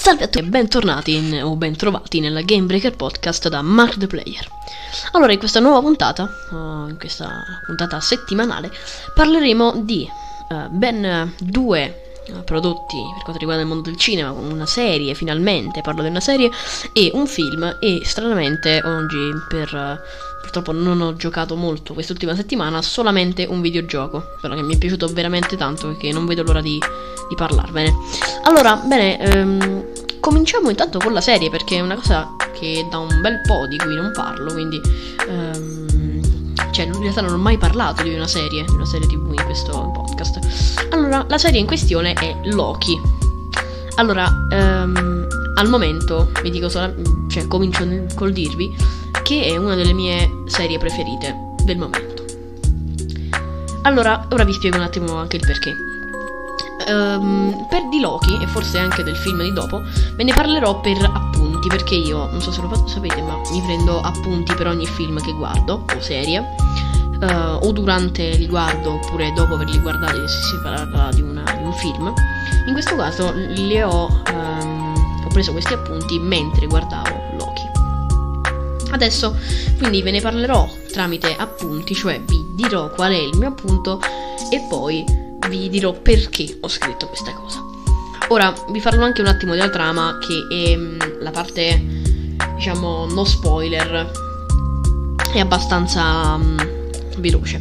Salve a tutti e bentornati in, o bentrovati nella Game Breaker Podcast da Mark the Player. Allora, in questa nuova puntata, uh, in questa puntata settimanale, parleremo di uh, ben due uh, prodotti per quanto riguarda il mondo del cinema, una serie finalmente, parlo di una serie, e un film, e stranamente oggi per purtroppo non ho giocato molto quest'ultima settimana, solamente un videogioco, però che mi è piaciuto veramente tanto perché non vedo l'ora di, di parlarvene. Allora, bene, ehm, cominciamo intanto con la serie perché è una cosa che da un bel po' di cui non parlo, quindi... Ehm, cioè, in realtà non ho mai parlato di una serie, di una serie tv in questo podcast. Allora, la serie in questione è Loki. Allora, ehm, al momento, vi dico solo, cioè comincio col dirvi che è una delle mie serie preferite del momento. Allora, ora vi spiego un attimo anche il perché. Um, per di Loki, e forse anche del film di dopo, ve ne parlerò per appunti, perché io, non so se lo sapete, ma mi prendo appunti per ogni film che guardo, o serie, uh, o durante li guardo, oppure dopo averli guardati se si parla di, una, di un film. In questo caso li ho, um, ho preso questi appunti mentre guardavo Adesso quindi ve ne parlerò tramite appunti, cioè vi dirò qual è il mio appunto e poi vi dirò perché ho scritto questa cosa. Ora vi parlo anche un attimo della trama che è mm, la parte diciamo no spoiler è abbastanza um, veloce.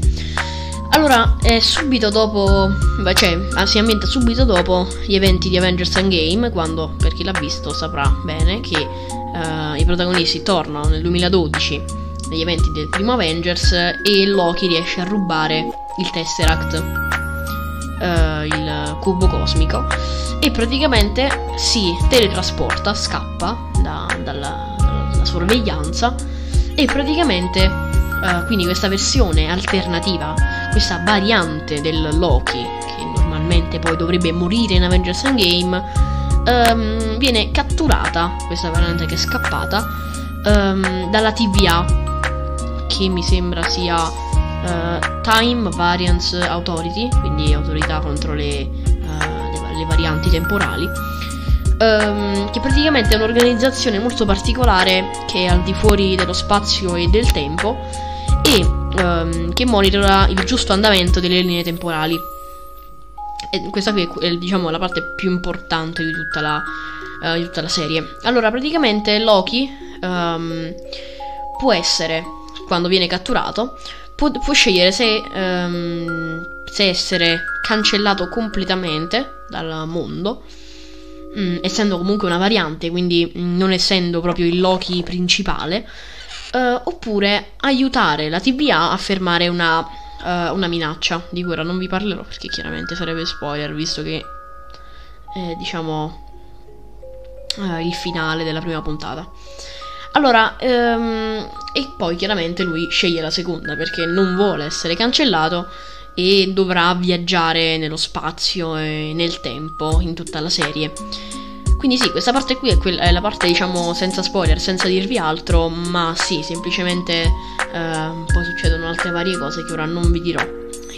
Allora, è subito dopo, cioè, si ambienta subito dopo gli eventi di Avengers Endgame, quando, per chi l'ha visto saprà bene, che uh, i protagonisti tornano nel 2012 negli eventi del primo Avengers e Loki riesce a rubare il Tesseract, uh, il cubo cosmico, e praticamente si teletrasporta, scappa da, dalla, dalla sorveglianza e praticamente uh, quindi questa versione alternativa, questa variante del Loki che normalmente poi dovrebbe morire in Avengers Endgame um, viene catturata, questa variante che è scappata, um, dalla TVA, che mi sembra sia uh, Time Variance Authority, quindi autorità contro le, uh, le varianti temporali. Um, che praticamente è un'organizzazione molto particolare che è al di fuori dello spazio e del tempo e um, che monitora il giusto andamento delle linee temporali. E questa qui è diciamo la parte più importante di tutta la, uh, di tutta la serie. Allora, praticamente Loki um, può essere, quando viene catturato, può, può scegliere se, um, se, essere cancellato completamente dal mondo. Mm, essendo comunque una variante, quindi non essendo proprio il Loki principale, uh, oppure aiutare la TVA a fermare una uh, una minaccia di cui ora non vi parlerò perché chiaramente sarebbe spoiler visto che è diciamo uh, il finale della prima puntata. Allora, um, e poi chiaramente lui sceglie la seconda perché non vuole essere cancellato e dovrà viaggiare nello spazio e nel tempo in tutta la serie. Quindi sì, questa parte qui è, quella, è la parte diciamo senza spoiler, senza dirvi altro, ma sì, semplicemente eh, poi succedono altre varie cose che ora non vi dirò.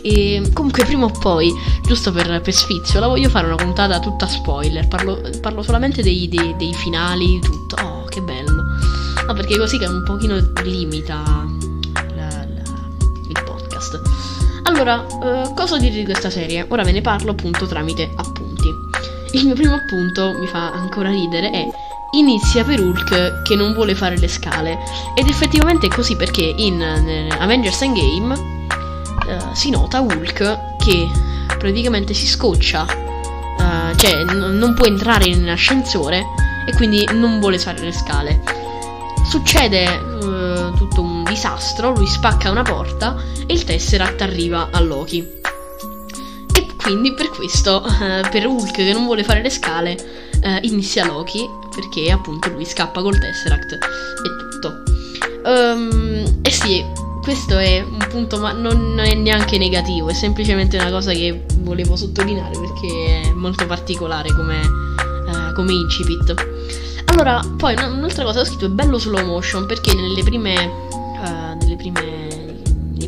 E comunque prima o poi, giusto per, per sfizio, la voglio fare una puntata tutta spoiler, parlo, parlo solamente dei, dei, dei, finali, tutto. Oh, che bello. No, perché così che un pochino limita la, la, il podcast. Allora, eh, cosa dire di questa serie? Ora ve ne parlo appunto tramite appunti. Il mio primo appunto mi fa ancora ridere è inizia per Hulk che non vuole fare le scale. Ed effettivamente è così perché in Avengers Endgame uh, si nota Hulk che praticamente si scoccia uh, cioè n- non può entrare in ascensore e quindi non vuole fare le scale. Succede uh, tutto un disastro lui spacca una porta e il Tesseract arriva a Loki quindi per questo, uh, per Hulk che non vuole fare le scale, uh, inizia Loki, perché appunto lui scappa col Tesseract e tutto. Um, eh sì, questo è un punto, ma non, non, è neanche negativo, è semplicemente una cosa che volevo sottolineare perché è molto particolare come, uh, come incipit. Allora, poi un'altra cosa, ho scritto è bello slow motion perché nelle prime, nelle prime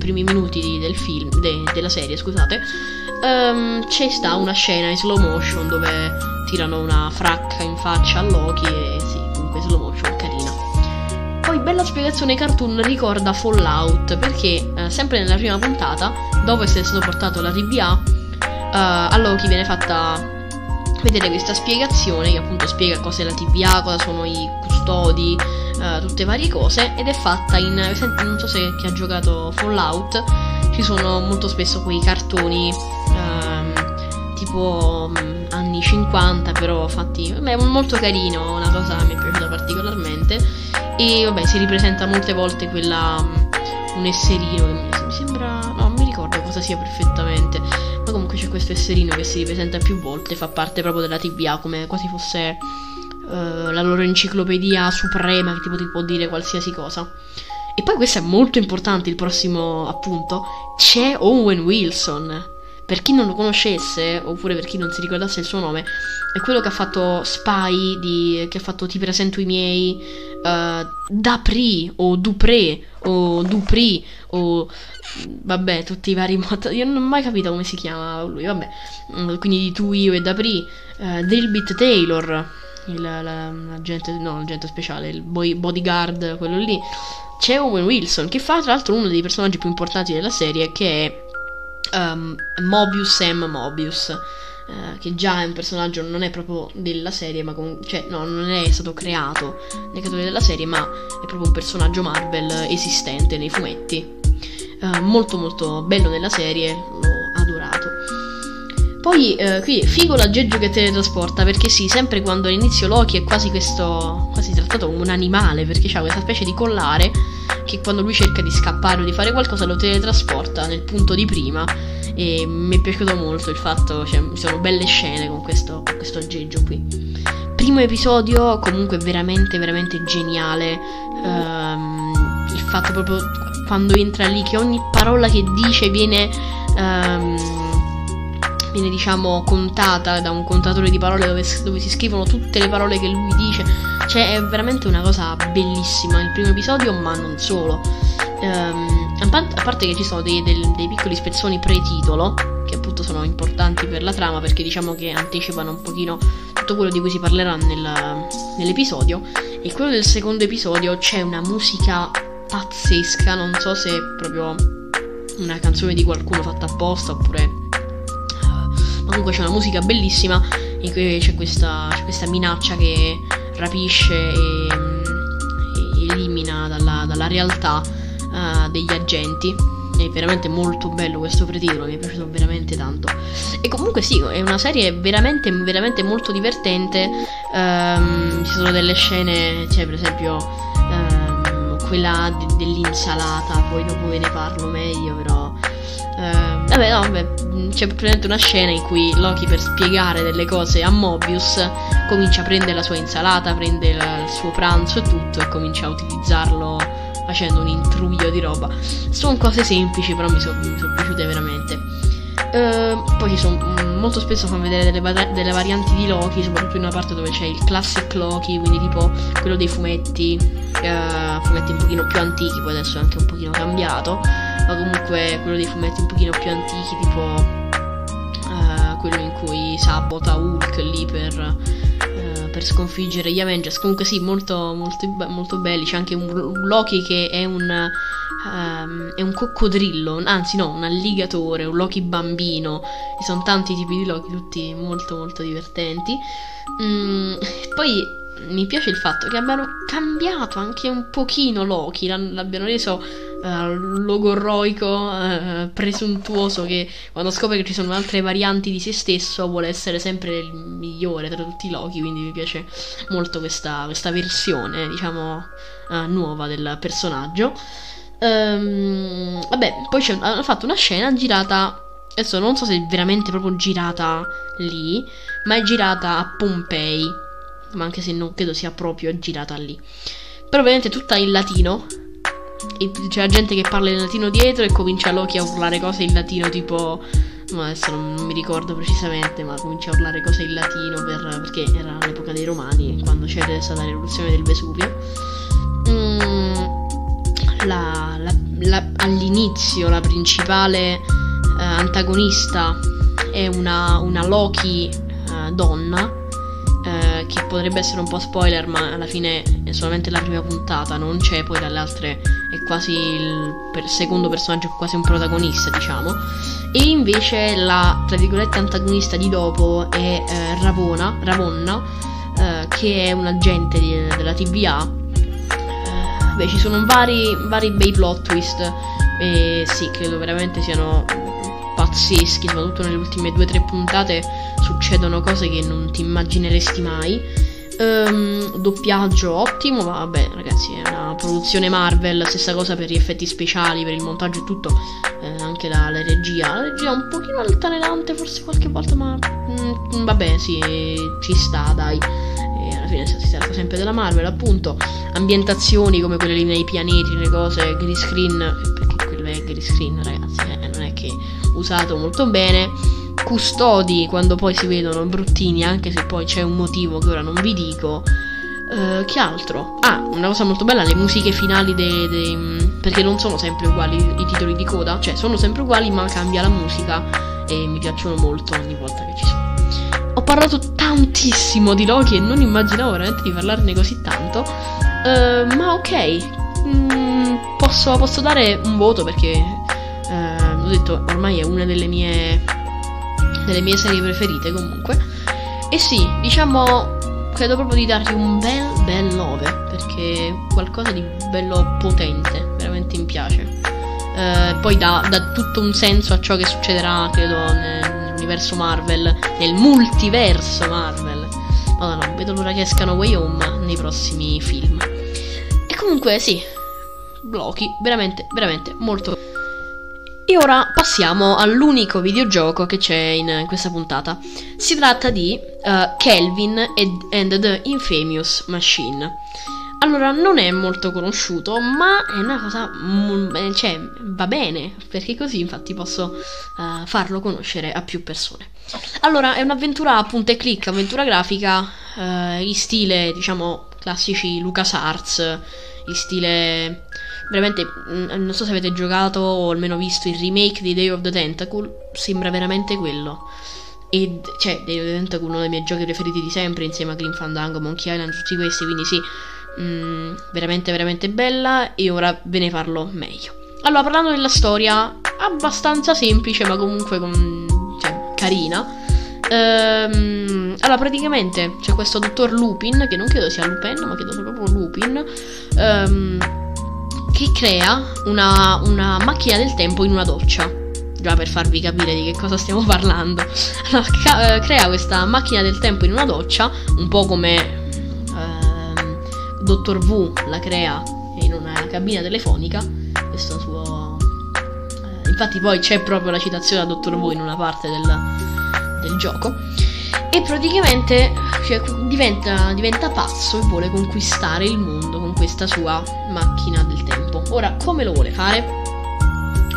primi minuti del film, de, della serie, scusate, um, c'è sta una scena in slow motion dove tirano una fracca in faccia a Loki e sì, comunque slow motion carina. Poi bella spiegazione cartoon ricorda Fallout perché eh, sempre nella prima puntata, dopo essere stato portato alla TVA, eh, a Loki viene fatta vedere questa spiegazione che appunto spiega cos'è la TVA, cosa sono i custodi, uh, tutte varie cose ed è fatta in non so se chi ha giocato Fallout ci sono molto spesso quei cartoni uh, tipo um, anni 50 però fatti beh, molto carino una cosa che mi è piaciuta particolarmente. E vabbè si ripresenta molte volte quella um, un esserino che mi sembra no non mi ricordo cosa sia perfettamente ma comunque c'è questo esserino che si ripresenta più volte fa parte proprio della TVA come quasi fosse uh, la loro enciclopedia suprema che tipo ti può dire qualsiasi cosa e poi questo è molto importante, il prossimo appunto, c'è Owen Wilson. Per chi non lo conoscesse, oppure per chi non si ricordasse il suo nome, è quello che ha fatto Spy, di, che ha fatto Ti presento i miei, uh, Dapri, o Dupré, o Dupri, o vabbè, tutti i vari mod. Io non ho mai capito come si chiama lui, vabbè. Quindi di tu, io e Dapri, uh, Drillbit Taylor, l'agente, no, l'agente speciale, il boy, bodyguard, quello lì c'è Owen Wilson che fa tra l'altro uno dei personaggi più importanti della serie che è um, Mobius Sam Mobius uh, che già è un personaggio non è proprio della serie ma comunque cioè no non è stato creato nei creatori della serie ma è proprio un personaggio Marvel esistente nei fumetti. Uh, molto molto bello nella serie adorato poi eh, qui figo l'aggeggio che teletrasporta perché sì, sempre quando all'inizio Loki è quasi questo, quasi trattato come un animale perché ha questa specie di collare che quando lui cerca di scappare o di fare qualcosa lo teletrasporta nel punto di prima e mi è piaciuto molto il fatto, cioè ci sono belle scene con questo, con questo aggeggio qui. Primo episodio comunque veramente veramente geniale, um, il fatto proprio quando entra lì che ogni parola che dice viene... Um, viene diciamo contata da un contatore di parole dove, dove, si scrivono tutte le parole che lui dice. Cioè è veramente una cosa bellissima il primo episodio, ma non solo. Um, a, parte che ci sono dei, dei, dei piccoli spezzoni pre-titolo, che appunto sono importanti per la trama, perché diciamo che anticipano un pochino tutto quello di cui si parlerà nel, nell'episodio. E quello del secondo episodio c'è una musica pazzesca, non so se proprio una canzone di qualcuno fatta apposta oppure comunque c'è una musica bellissima in cui c'è questa, c'è questa minaccia che rapisce e, e elimina dalla, dalla realtà uh, degli agenti. È veramente molto bello questo pretitolo, mi è piaciuto veramente tanto. E comunque sì, è una serie veramente, veramente molto divertente. Um, ci sono delle scene, cioè per esempio um, quella de- dell'insalata, poi dopo ve ne parlo meglio, però Uh, vabbè, no, vabbè, c'è praticamente una scena in cui Loki per spiegare delle cose a Mobius comincia a prendere la sua insalata, prende la, il suo pranzo e tutto e comincia a utilizzarlo facendo un intruglio di roba. Sono cose semplici, però mi sono son piaciute veramente. Uh, poi ci sono mm, molto spesso fanno vedere delle, delle, varianti di Loki, soprattutto in una parte dove c'è il classic Loki, quindi tipo quello dei fumetti, uh, fumetti un pochino più antichi, poi adesso è anche un pochino cambiato ma comunque quello dei fumetti un pochino più antichi, tipo uh, quello in cui sabota Hulk lì per, uh, per, sconfiggere gli Avengers. Comunque sì, molto, molto, molto belli. C'è anche un, Loki che è un, um, è un coccodrillo, anzi no, un alligatore, un Loki bambino. Ci sono tanti tipi di Loki, tutti molto molto divertenti. Mm, poi mi piace il fatto che abbiano cambiato anche un pochino Loki, l'abbiano reso uh, logorroico, uh, presuntuoso che quando scopre che ci sono altre varianti di se stesso vuole essere sempre il migliore tra tutti i Loki, quindi mi piace molto questa, questa versione, diciamo, uh, nuova del personaggio. Um, vabbè, poi hanno fatto una scena girata Adesso non so se è veramente proprio girata lì, ma è girata a Pompei. Ma anche se non credo sia proprio girata lì. Però ovviamente tutta in latino c'è la gente che parla in latino dietro e comincia Loki a urlare cose in latino tipo ma adesso non, non, mi ricordo precisamente ma comincia a urlare cose in latino per, perché era l'epoca dei romani quando c'era stata l'eruzione del Vesuvio. Mm, la, la, la, all'inizio la principale uh, antagonista è una, una Loki uh, donna, che potrebbe essere un po' spoiler, ma alla fine è solamente la prima puntata, non c'è poi dalle altre, è quasi il per secondo personaggio, quasi un protagonista, diciamo. E invece la, tra virgolette, antagonista di dopo è Ravona, Ravonna, che è un agente di, della TVA Beh, ci sono vari, vari bei plot twist. E sì, credo veramente siano pazzeschi, soprattutto nelle ultime due o tre puntate succedono cose che non ti immagineresti mai. Um, doppiaggio ottimo, vabbè ragazzi è una produzione Marvel, stessa cosa per gli effetti speciali, per il montaggio e tutto, eh, anche la, la, regia. La regia è un pochino altalenante forse qualche volta, ma mm, vabbè sì, ci sta dai alla fine si tratta sempre della Marvel, appunto, ambientazioni come quelle lì nei pianeti, nelle cose, green screen, perché quello è green screen, ragazzi, eh, non è che usato molto bene. Custodi quando poi si vedono bruttini, anche se poi c'è un motivo che ora non vi dico. Uh, che altro? Ah, una cosa molto bella, le musiche finali dei, dei, perché non sono sempre uguali i titoli di coda, cioè sono sempre uguali ma cambia la musica e mi piacciono molto ogni volta che ci sono. Ho parlato tantissimo di Loki e non immaginavo veramente di parlarne così tanto. Uh, ma ok, mm, posso, posso, dare un voto perché detto ormai è una delle mie, delle mie serie preferite comunque. E sì, diciamo, credo proprio di dargli un bel bel 9 perché qualcosa di bello potente, veramente mi piace. Uh, poi dà, dà tutto un senso a ciò che succederà, credo, nel, nell'universo Marvel, nel multiverso Marvel. Madonna, vedo l'ora che escano Way Home nei prossimi film. E comunque, sì, Loki, veramente, veramente molto. E ora passiamo all'unico videogioco che c'è in questa puntata. Si tratta di uh, Kelvin and the Infamous Machine. Allora, non è molto conosciuto, ma è una cosa. Eh, cioè, va bene, perché così infatti posso uh, farlo conoscere a più persone. Allora, è un'avventura a punta e clic, avventura grafica, uh, in stile, diciamo, classici LucasArts, in stile. Veramente, mm, non so se avete giocato o almeno visto il remake di Day of the Tentacle, sembra veramente quello. E cioè, Day of the Tentacle è uno dei miei giochi preferiti di sempre, insieme a Green Fandango, Monkey Island, tutti questi, quindi sì mm, veramente veramente bella e ora ve ne parlo meglio. Allora, parlando della storia, abbastanza semplice, ma comunque con, cioè, carina. Ehm, allora, praticamente c'è questo dottor Lupin, che non credo sia Lupin, ma credo sia proprio Lupin, ehm, che crea una, una macchina del tempo in una doccia già per farvi capire di che cosa stiamo parlando. Eh, crea questa macchina del tempo in una doccia, un po' come Dottor V la crea in una cabina telefonica. Questo suo. Eh, infatti, poi c'è proprio la citazione a Dottor V in una parte del, del gioco. E praticamente cioè, diventa, diventa pazzo e vuole conquistare il mondo con questa sua macchina. Ora, come lo vuole fare?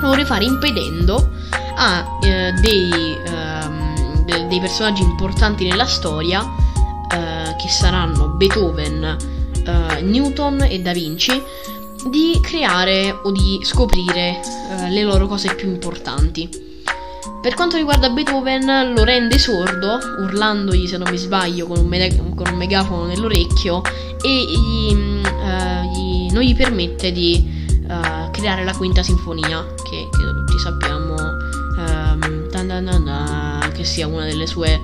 Lo vuole fare impedendo a eh, dei, ehm, de- dei personaggi importanti nella storia, eh, che saranno Beethoven, uh, Newton e Da Vinci di creare o di scoprire uh, le loro cose più importanti. Per quanto riguarda Beethoven, lo rende sordo, urlandogli se non mi sbaglio con un, me- con un megafono nell'orecchio e gli, uh, gli, non gli permette di uh, creare la quinta sinfonia, che credo tutti sappiamo um, che sia una delle sue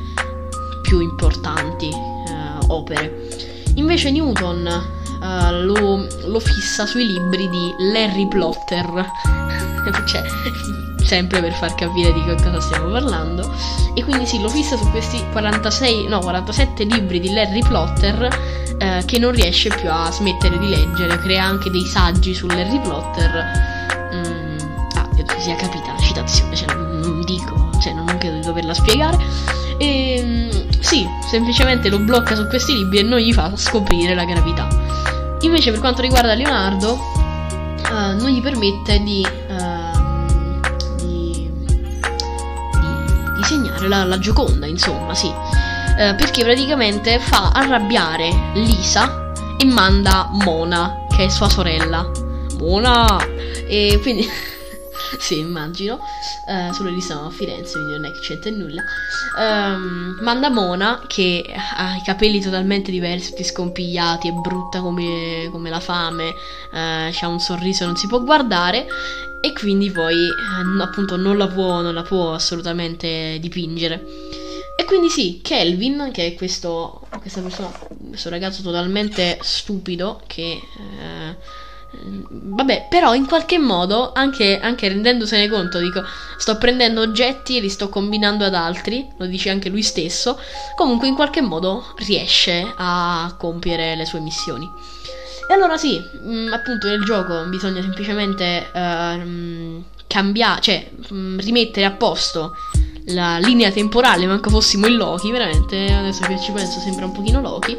più importanti uh, opere. Invece Newton uh, lo, lo, fissa sui libri di Larry Plotter. cioè, sempre per far capire di che cosa stiamo parlando. E quindi sì, lo fissa su questi 46, no, 47 libri di Larry Plotter uh, che non riesce più a smettere di leggere. Crea anche dei saggi su Larry Plotter. Mm, ah, credo che sia capita la citazione, cioè non dico, cioè non credo di doverla spiegare. E ehm, sì, semplicemente lo blocca su questi libri e non gli fa scoprire la gravità. Invece per quanto riguarda Leonardo, uh, non gli permette di, disegnare la, la, Gioconda, insomma, sì. Uh, perché praticamente fa arrabbiare Lisa e manda Mona, che è sua sorella. Mona! E quindi... sì, immagino. Uh, solo lì siamo a Firenze, quindi non è che c'entra nulla. Um, manda Mona, che ha i capelli totalmente diversi, tutti scompigliati, è brutta come, come la fame, uh, ha un sorriso, non si può guardare. E quindi poi, uh, appunto, non la può, non la può assolutamente dipingere. E quindi sì, Kelvin, che è questo, persona, questo ragazzo totalmente stupido che... Eh, Vabbè, però in qualche modo, anche, anche, rendendosene conto, dico, sto prendendo oggetti e li sto combinando ad altri, lo dice anche lui stesso, comunque in qualche modo riesce a compiere le sue missioni. E allora sì, mh, mm, appunto nel gioco bisogna semplicemente uh, cambiare, cioè mh, mm, rimettere a posto la linea temporale, manco fossimo in Loki, veramente, adesso che ci penso sembra un pochino Loki.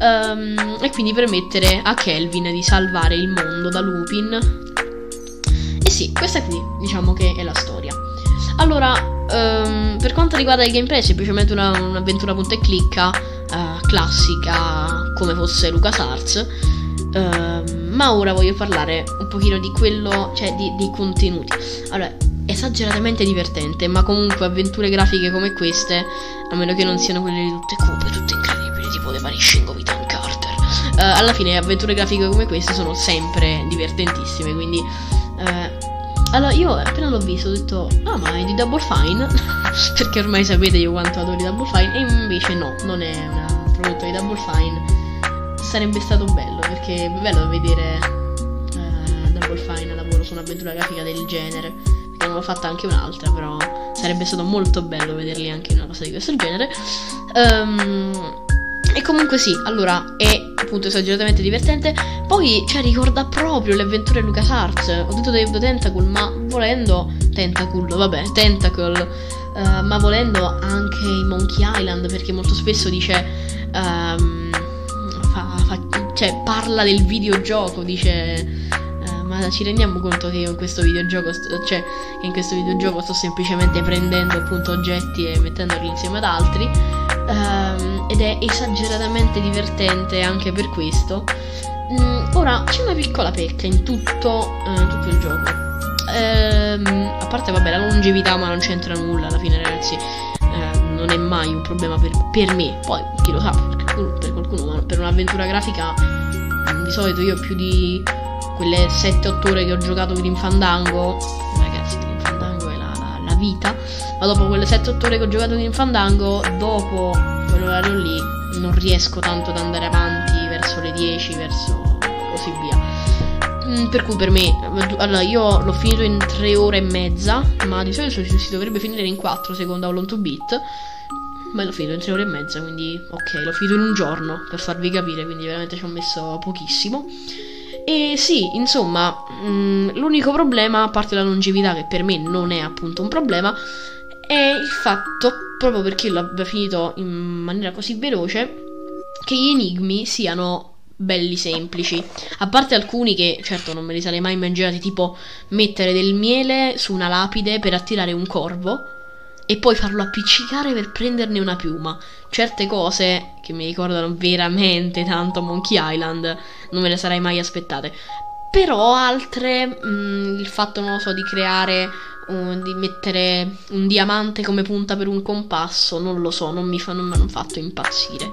Um, e quindi permettere a Kelvin di salvare il mondo da Lupin. E sì, questa qui diciamo che è la storia. Allora, um, per quanto riguarda il gameplay, è semplicemente una, un'avventura punta e clicca uh, classica come fosse LucasArts. Uh, ma ora voglio parlare un pochino di quello, cioè di, dei contenuti. Allora, esageratamente divertente, ma comunque avventure grafiche come queste, a meno che non siano quelle di tutte cupe, tutte incredibili, tipo The Vanishing of Ethan Carter. Uh, alla fine avventure grafiche come queste sono sempre divertentissime, quindi... Uh, allora, io appena l'ho visto ho detto, ah ma è di Double Fine, perché ormai sapete io quanto adoro Double Fine, e invece no, non è un prodotto di Double Fine. Sarebbe stato bello, perché è bello vedere uh, Double Fine a lavoro su un'avventura grafica del genere ne avevo fatta anche un'altra, però sarebbe stato molto bello vederli anche in una cosa di questo genere. Um, e comunque sì, allora è appunto esageratamente divertente. Poi, cioè, ricorda proprio le avventure LucasArts. Ho detto Dave Tentacle, ma volendo... Tentacle, vabbè, Tentacle. Uh, ma volendo anche i Monkey Island, perché molto spesso dice... Um, cioè, parla del videogioco, dice ma ci rendiamo conto che in questo videogioco, sto, cioè che in questo videogioco sto semplicemente prendendo appunto oggetti e mettendoli insieme ad altri um, ed è esageratamente divertente anche per questo. Um, ora c'è una piccola pecca in tutto, uh, tutto il gioco. Um, a parte vabbè la longevità ma non c'entra nulla alla fine ragazzi uh, non è mai un problema per, per me poi chi lo sa per, per qualcuno ma per un'avventura grafica di solito io più di quelle 7-8 ore che ho giocato Grim Fandango, ragazzi, Grim Fandango è la, la, la vita, ma dopo quelle 7-8 ore che ho giocato Grim Fandango, dopo quell'orario lì, non riesco tanto ad andare avanti verso le 10, verso così via. Mm, per cui per me, allora io l'ho finito in 3 ore e mezza, ma di solito si dovrebbe finire in 4 secondo Long to Beat. Ma l'ho finito in 3 ore e mezza, quindi ok, l'ho finito in un giorno per farvi capire, quindi veramente ci ho messo pochissimo. E sì, insomma, mh, mm, l'unico problema, a parte la longevità, che per me non è appunto un problema, è il fatto, proprio perché l'abbia finito in maniera così veloce, che gli enigmi siano belli semplici. A parte alcuni che, certo, non me li sarei mai immaginati, tipo mettere del miele su una lapide per attirare un corvo e poi farlo appiccicare per prenderne una piuma. Certe cose che mi ricordano veramente tanto Monkey Island non me le sarei mai aspettate. Però altre, mh, mm, il fatto, non lo so, di creare, uh, di mettere un diamante come punta per un compasso, non lo so, non mi, fa, non mi hanno fatto impazzire.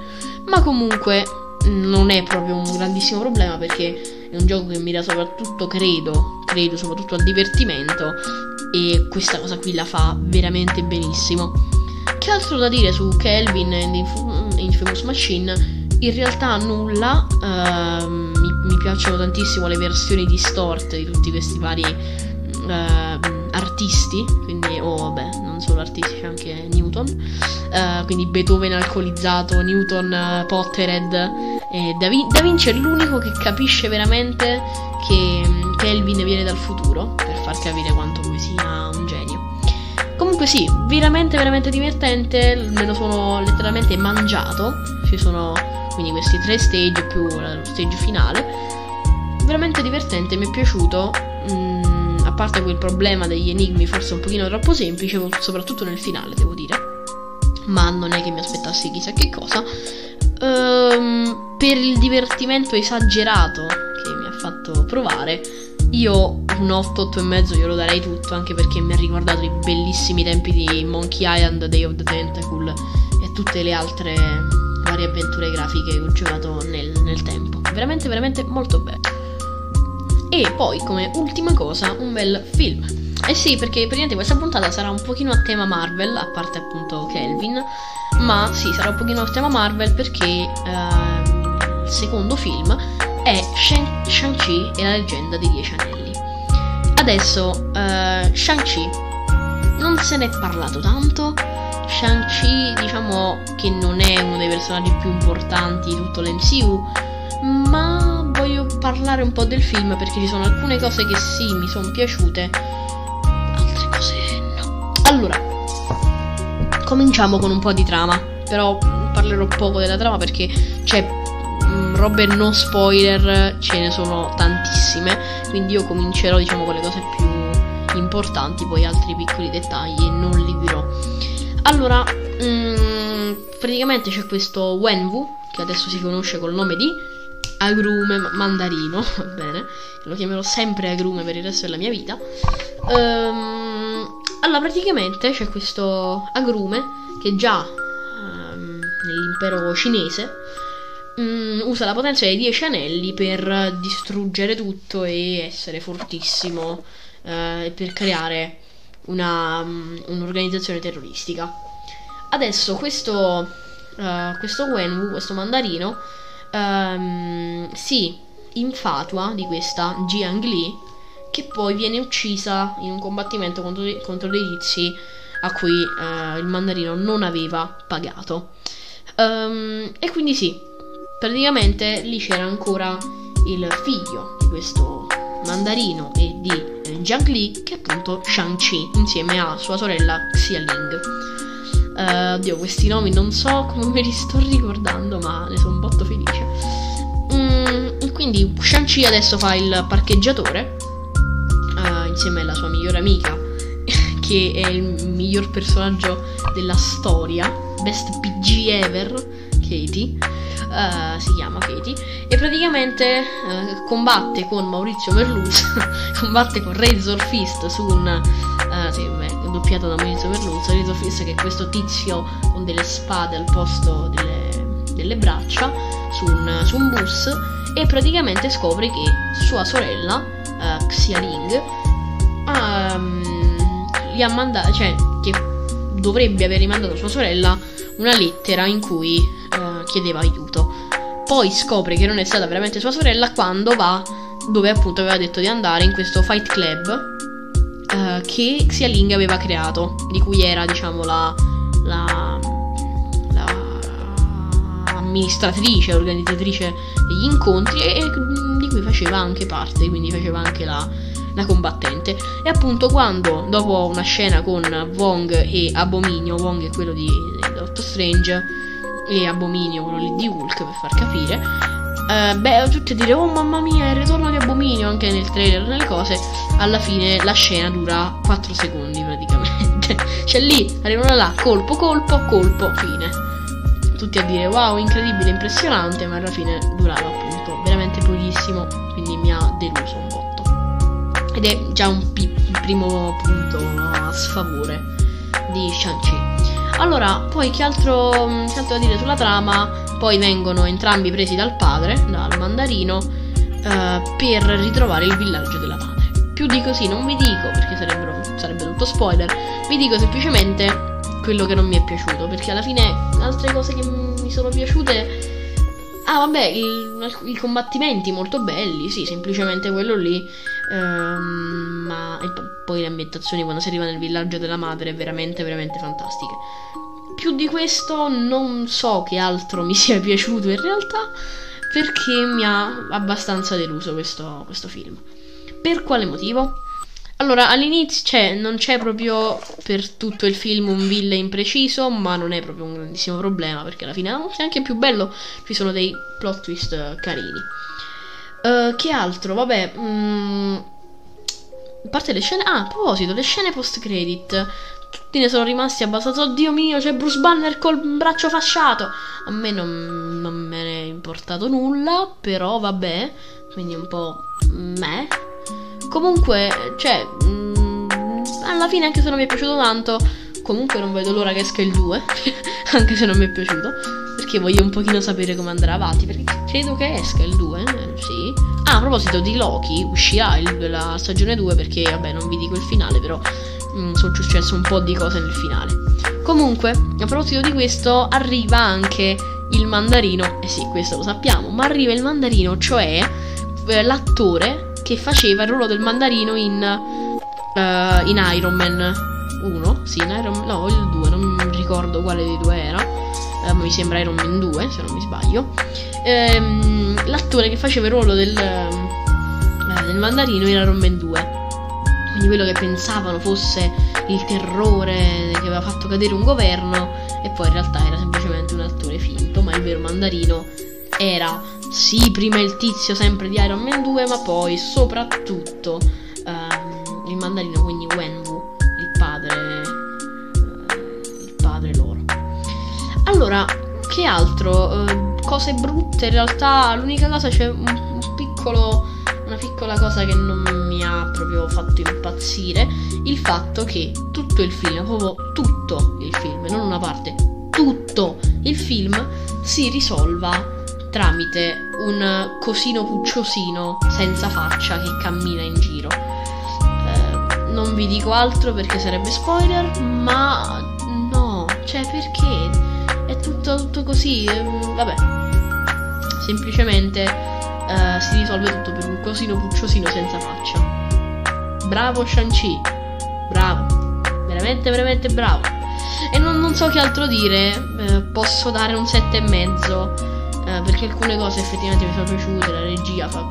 Ma comunque mm, non è proprio un grandissimo problema perché è un gioco che mira soprattutto, credo, credo soprattutto al divertimento e questa cosa qui la fa veramente benissimo. Che altro da dire su Kelvin e Infamous Machine? In realtà nulla, uh, mi, mi, piacciono tantissimo le versioni distorte di tutti questi vari uh, artisti, quindi, oh vabbè, non solo artisti, c'è anche Newton, uh, quindi Beethoven alcolizzato, Newton Pottered e da, Vin- da Vinci è l'unico che capisce veramente che Kelvin viene dal futuro, far capire quanto lui sia un genio. Comunque sì, veramente veramente divertente, me lo sono letteralmente mangiato, ci sono quindi questi tre stage più lo stage finale, veramente divertente, mi è piaciuto, mm, a parte quel problema degli enigmi forse un pochino troppo semplice, soprattutto nel finale devo dire, ma non è che mi aspettassi chissà che cosa, ehm, per il divertimento esagerato che mi ha fatto provare, io un 8, 8 e mezzo glielo darei tutto, anche perché mi ha ricordato i bellissimi tempi di Monkey Island, Day of the Tentacle e tutte le altre varie avventure grafiche che ho giocato nel, nel tempo. Veramente, veramente molto bello. E poi, come ultima cosa, un bel film. Eh sì, perché praticamente questa puntata sarà un pochino a tema Marvel, a parte appunto Kelvin, ma sì, sarà un pochino a tema Marvel perché eh, il secondo film è Shang- Shang-Chi e la leggenda dei Dieci Anelli. Adesso, eh, Shang-Chi non se ne è parlato tanto. Shang-Chi, diciamo che non è uno dei personaggi più importanti di tutto l'MCU, ma voglio parlare un po' del film perché ci sono alcune cose che sì, mi sono piaciute, altre cose no. Allora, cominciamo con un po' di trama, però parlerò poco della trama perché c'è robe non spoiler ce ne sono tantissime, quindi io comincerò diciamo con le cose più importanti, poi altri piccoli dettagli non li dirò. Allora, mm, praticamente c'è questo Wenwu, che adesso si conosce col nome di agrume mandarino, va bene, lo chiamerò sempre agrume per il resto della mia vita. Um, allora, praticamente c'è questo agrume che già um, nell'impero cinese um, usa la potenza dei 10 anelli per distruggere tutto e essere fortissimo uh, per creare una, um, un'organizzazione terroristica. Adesso questo, uh, questo Wenwu, questo mandarino, um, si infatua di questa Jiang Li che poi viene uccisa in un combattimento contro, contro dei tizi a cui uh, il mandarino non aveva pagato. Um, e quindi sì, praticamente lì c'era ancora il figlio di questo mandarino e di eh, Jiang Li che è appunto Shang-Chi insieme a sua sorella Xia Ling. Uh, oddio, questi nomi non so come me li sto ricordando, ma ne sono botto felice. Mm, quindi Shang-Chi adesso fa il parcheggiatore uh, insieme alla sua migliore amica, che è il miglior personaggio della storia, best PG ever, Katie uh, si chiama Katie, e praticamente uh, combatte con Maurizio Merluz, combatte con Razor Fist su un... Uh, sì, beh, doppiato da Maurizio Merluz, Razor Fist che è questo tizio con delle spade al posto delle, delle braccia su un, su un, bus e praticamente scopre che sua sorella, Xia Ling, um, gli ha mandato, cioè che dovrebbe aver rimandato a sua sorella una lettera in cui uh, chiedeva aiuto. Poi scopre che non è stata veramente sua sorella quando va dove appunto aveva detto di andare in questo fight club uh, che Xia Ling aveva creato, di cui era diciamo la, la, la amministratrice, organizzatrice degli incontri e, e di cui faceva anche parte, quindi faceva anche la, la combattente. E appunto quando, dopo una scena con Wong e Abominio, Wong è quello di, Doctor Strange e Abominio, quello lì di Hulk per far capire, eh, beh, tutti a dire, oh mamma mia, il ritorno di Abominio anche nel trailer, nelle cose, alla fine la scena dura 4 secondi praticamente. cioè lì, arrivano là, colpo, colpo, colpo, fine. Tutti a dire, wow, incredibile, impressionante, ma alla fine durava appunto veramente pochissimo, quindi mi ha deluso un po'. Ed è già un, pi- un primo punto a sfavore di Shang-Chi. Allora, poi che altro, che altro da dire sulla trama? Poi vengono entrambi presi dal padre, dal mandarino, eh, per ritrovare il villaggio della madre. Più di così non vi dico, perché sarebbe tutto spoiler, vi dico semplicemente quello che non mi è piaciuto, perché alla fine altre cose che mi sono piaciute Ah, vabbè, i combattimenti molto belli, sì, semplicemente quello lì. Ehm, ma poi le ambientazioni quando si arriva nel villaggio della madre è veramente, veramente fantastiche. Più di questo non so che altro mi sia piaciuto in realtà, perché mi ha abbastanza deluso questo, questo film. Per quale motivo? Allora, all'inizio cioè, non c'è proprio per tutto il film un villain preciso, ma non è proprio un grandissimo problema, perché alla fine è anche più bello, ci sono dei plot twist carini. Uh, che altro? Vabbè, mm, a parte le scene... Ah, a proposito, le scene post-credit, tutti ne sono rimasti abbastanza... Oddio mio, c'è Bruce Banner col braccio fasciato! A me non, non me ne è importato nulla, però vabbè, quindi un po' me Comunque, cioè, mh, alla fine anche se non mi è piaciuto tanto, comunque non vedo l'ora che esca il 2, anche se non mi è piaciuto, perché voglio un pochino sapere come andrà avanti, perché credo che esca il 2, sì. Ah, a proposito di Loki, uscirà il, la stagione 2 perché, vabbè, non vi dico il finale, però mh, sono successe un po' di cose nel finale. Comunque, a proposito di questo, arriva anche il mandarino, eh sì, questo lo sappiamo, ma arriva il mandarino, cioè eh, l'attore che faceva il ruolo del mandarino in, uh, in Iron Man 1, sì, in Iron Man, no, il 2, non ricordo quale dei due era, uh, mi sembra Iron Man 2, se non mi sbaglio. Ehm, l'attore che faceva il ruolo del, uh, del mandarino in Iron Man 2. Quindi quello che pensavano fosse il terrore che aveva fatto cadere un governo e poi in realtà era semplicemente un attore finto, ma il vero mandarino era sì, prima il tizio sempre di Iron Man 2, ma poi soprattutto um, il mandarino, Allora, che altro? Uh, cose brutte, in realtà l'unica cosa c'è un, un piccolo, una piccola cosa che non mi ha proprio fatto impazzire, il fatto che tutto il film, proprio tutto il film, non una parte, tutto il film si risolva tramite un cosino pucciosino senza faccia che cammina in giro. Eh, non vi dico altro perché sarebbe spoiler, ma tutto, così, eh, vabbè. Semplicemente eh, si risolve tutto per un cosino pucciosino senza faccia. Bravo Shang-Chi, bravo, veramente, veramente bravo. E non, non so che altro dire, eh, posso dare un sette e mezzo eh, perché alcune cose effettivamente mi sono piaciute, la regia fa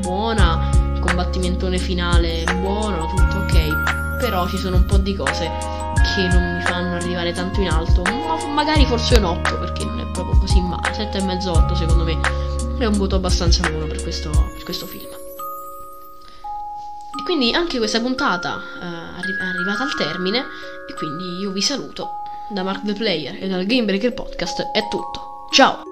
buona, il combattimentone finale buono, tutto ok, però ci sono un po' di cose che non mi fanno arrivare tanto in alto, ma magari forse un 8 perché non è proprio così male, 7,5 8 secondo me è un voto abbastanza buono per questo, per questo film. E quindi anche questa puntata uh, è arrivata al termine e quindi io vi saluto da Mark the Player e dal Game Breaker Podcast è tutto. Ciao!